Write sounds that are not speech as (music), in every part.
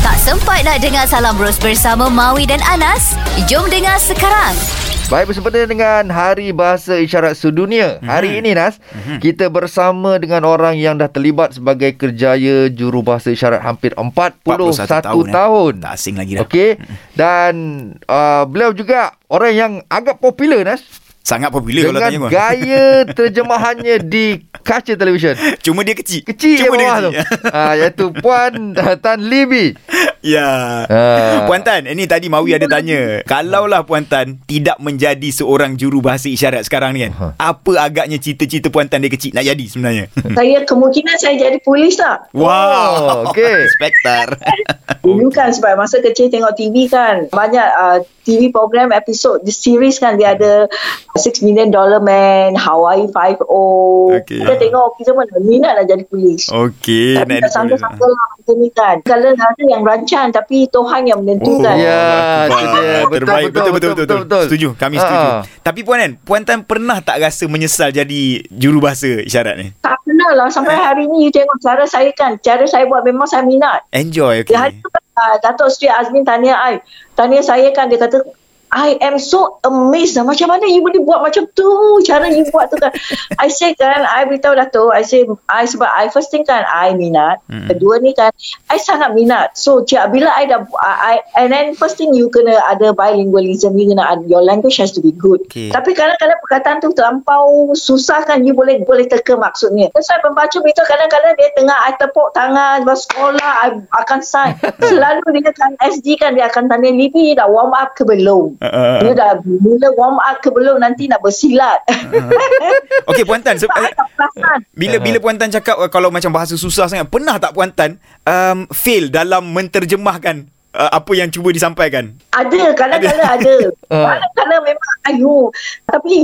Tak sempat nak dengar Salam Bros bersama Maui dan Anas? Jom dengar sekarang. Baik bersempena dengan Hari Bahasa Isyarat Sedunia. Mm-hmm. Hari ini Nas, mm-hmm. kita bersama dengan orang yang dah terlibat sebagai kerjaya jurubahasa isyarat hampir 41 tahun. tahun. tahun. Tak asing lagi dah. Okey. Mm-hmm. Dan uh, beliau juga orang yang agak popular Nas. Sangat popular dengan kalau tanya Dengan gaya (laughs) terjemahannya di kaca televisyen. Cuma dia kecil. Kecil Cuma dia bawah tu. uh, iaitu Puan Tan Libi. Ya. Uh. Puan Tan, ini tadi Mawi ada tanya. Kalaulah Puan Tan tidak menjadi seorang juru bahasa isyarat sekarang ni kan. Uh. Apa agaknya cita-cita Puan Tan dia kecil nak jadi sebenarnya? (laughs) Saya kemungkinan saya jadi polis lah. Wow. Oh, okay. (laughs) Spektar. (laughs) Dulu kan sebab masa kecil tengok TV kan. Banyak uh, TV program episod the series kan dia ada 6 million dollar man Hawaii 5 okay. kita tengok kita pun minat nak jadi polis okay. tapi dah sangka-sangka lah macam ni kan kalau ada yang rancang tapi Tuhan yang menentukan. Oh, ya yeah, betul, betul, betul, betul, betul, betul, setuju kami ha. setuju. Tapi Puan kan Puan Tan pernah tak rasa menyesal jadi jurubahasa isyarat ni? Tak pernah lah. Sampai hari ni you tengok cara saya kan cara saya buat memang saya minat. Enjoy okay. hari tu uh, Datuk Sri Azmin tanya I tanya saya kan dia kata I am so amazed lah. Macam mana you boleh buat macam tu? Cara you buat tu kan. I say kan, I beritahu Dato' I say, I sebab I first thing kan, I minat. Mm-hmm. Kedua ni kan, I sangat minat. So, cik, bila I dah, I, and then first thing you kena ada bilingualism. You kena ada, your language has to be good. Okay. Tapi kadang-kadang perkataan tu terlampau susah kan, you boleh boleh teka maksudnya. That's why pembaca beritahu kadang-kadang dia tengah I tepuk tangan, lepas sekolah, I akan sign. (laughs) Selalu dia kan SG kan, dia akan tanya, Libby dah warm up ke belum? Uh, dia dah mula warm up ke belum nanti nak bersilat. Uh, Okey Puan Tan, (laughs) se- bila bila Puan Tan cakap kalau macam bahasa susah sangat, pernah tak Puan Tan um, fail dalam menterjemahkan uh, apa yang cuba disampaikan? Ada, kadang-kadang ada. (laughs) Kadang-kadang memang ayu. Tapi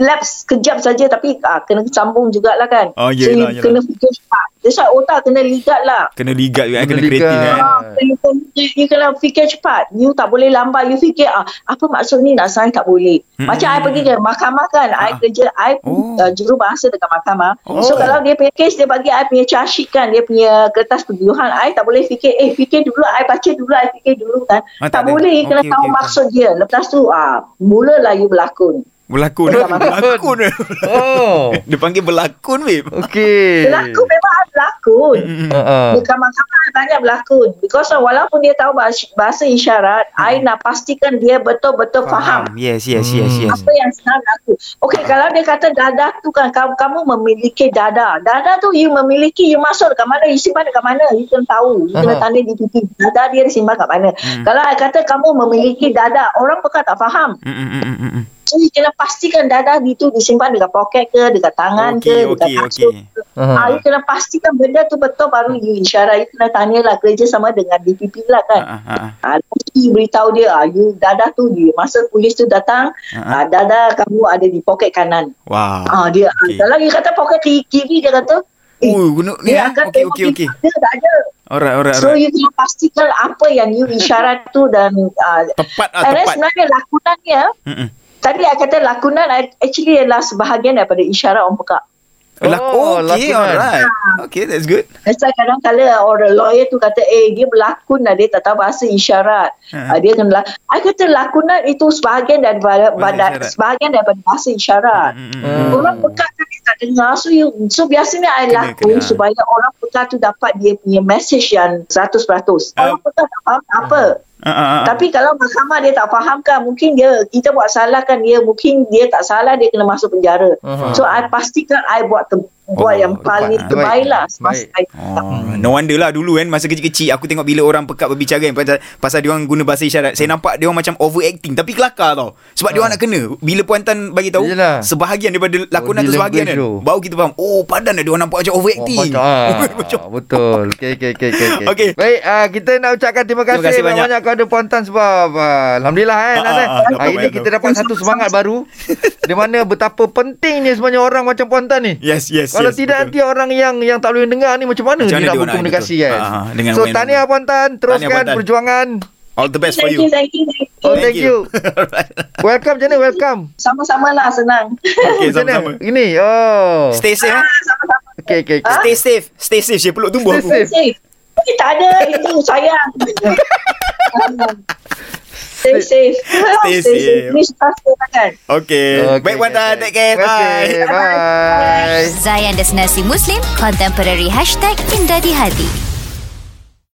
lapse kejap saja tapi uh, kena sambung jugalah kan. Oh, yelah, so, kena fikir cepat. Why otak kena ligat lah. Kena ligat juga, kena, kena kreatif kan. Uh, you, you, you, kena fikir cepat. You tak boleh lambat. You fikir, uh, apa maksud ni nak sign tak boleh. Hmm. Macam I pergi ke mahkamah kan. Uh. I kerja, I oh. uh, juru bahasa dekat mahkamah. Oh. So kalau dia punya case, dia bagi I punya charge sheet kan. Dia punya kertas tuduhan. I tak boleh fikir, eh fikir dulu. I baca dulu. I fikir dulu kan. Ah, tak, tak boleh. Okay, kena okay, tahu okay, maksud dia. Lepas tu, ah, mulalah you berlakon. Berlakon Berlakon Oh (laughs) Dia panggil berlakon babe Okay Berlakon memang berlakon. Dekat mahkamah banyak berlakon. Because walaupun dia tahu bahasa isyarat uh. I nak pastikan dia betul-betul faham, faham. Yes yes yes yes. Apa yang senang berlaku. Okay kalau dia kata dadah tu kan Kamu, kamu memiliki dadah. Dadah tu you memiliki You masuk dekat mana You simpan dekat mana You kena tahu. You kena tanda di pipi Dadah dia disimpan kat mana. Hmm. Kalau I kata kamu memiliki dadah Orang pekat tak faham. Hmm, So, you kena pastikan dadah itu disimpan dekat poket ke, dekat tangan okay, ke, dekat okay, kasut okay. ke. Uh-huh. Ah, you kena pastikan benda tu betul baru you isyarat. You kena tanyalah kerja sama dengan DPP lah kan. Uh-huh. Ah, you beritahu dia, ah, you dadah tu, dia, masa polis tu datang, uh-huh. ah, dadah kamu ada di poket kanan. Wow. Ah, dia, okay. Kalau you kata poket kiri, dia kata, Eh, oh, guna, ni okay, okay, okay. Dia tak ada. Alright, alright, so, you kena pastikan apa yang you isyarat tu dan... Uh, tepat lah, tepat. Sebenarnya lakonannya, Mm-mm. Tadi saya kata lakonan actually adalah sebahagian daripada isyarat orang pekak. Oh, okay, alright. Okay, that's good. Why kadang-kadang orang lawyer tu kata, eh, dia berlakon lah, dia tak tahu bahasa isyarat. Uh-huh. Uh, dia kena I kata lakonan itu sebahagian daripada, bahasa sebahagian daripada bahasa isyarat. Uh-huh. Orang pekat kan dia tak dengar. So, you, so biasanya I lakon supaya orang pekat tu dapat dia punya message yang 100%. Orang uh, pekat tak faham apa. Uh-huh. Uh, uh, uh. Tapi kalau mahkamah dia tak fahamkan mungkin dia kita buat salah kan dia mungkin dia tak salah dia kena masuk penjara. Uh-huh. So I pastikan I buat te- buat oh, yang paling terbaik lah oh, no wonder lah dulu kan masa kecil-kecil aku tengok bila orang pekat berbicara kan pasal, pasal dia orang guna bahasa isyarat saya nampak dia orang macam overacting tapi kelakar tau sebab uh. dia orang nak kena bila puantan bagi tahu Yelah. sebahagian daripada lakonan oh, tu sebahagian kan tu. baru kita faham oh padan dah dia orang nampak macam overacting oh, (laughs) macam, betul okay, okay, okay, okay, okay. okay. baik uh, kita nak ucapkan terima kasih, terima kasih banyak, banyak kepada puantan sebab uh, Alhamdulillah kan uh, uh, uh, hari ini kita dapat satu semangat (laughs) baru di mana betapa pentingnya sebenarnya orang macam puantan ni yes yes kalau yes, tidak nanti orang yang yang tak boleh dengar ni macam mana macam dia nak berkomunikasi kan. Ha, dengan so tahniah Puan Tan, teruskan tahniah, perjuangan. All the best thank for you. Thank you, thank you. Oh, thank you. (laughs) welcome je welcome. Sama-sama lah, senang. Okay, sama-sama. Ini, oh. Stay safe, eh? Sama-sama. Okay, okay, okay. Ha? Stay safe. Stay safe, je peluk tumbuh Stay aku. Safe. Tak ada. Itu sayang. (laughs) Stay safe. Stay safe. Ini susah kan? Okay. Baik, Take care. Bye. Bye. Zayan Destinasi Muslim Contemporary Hashtag Indah di Hati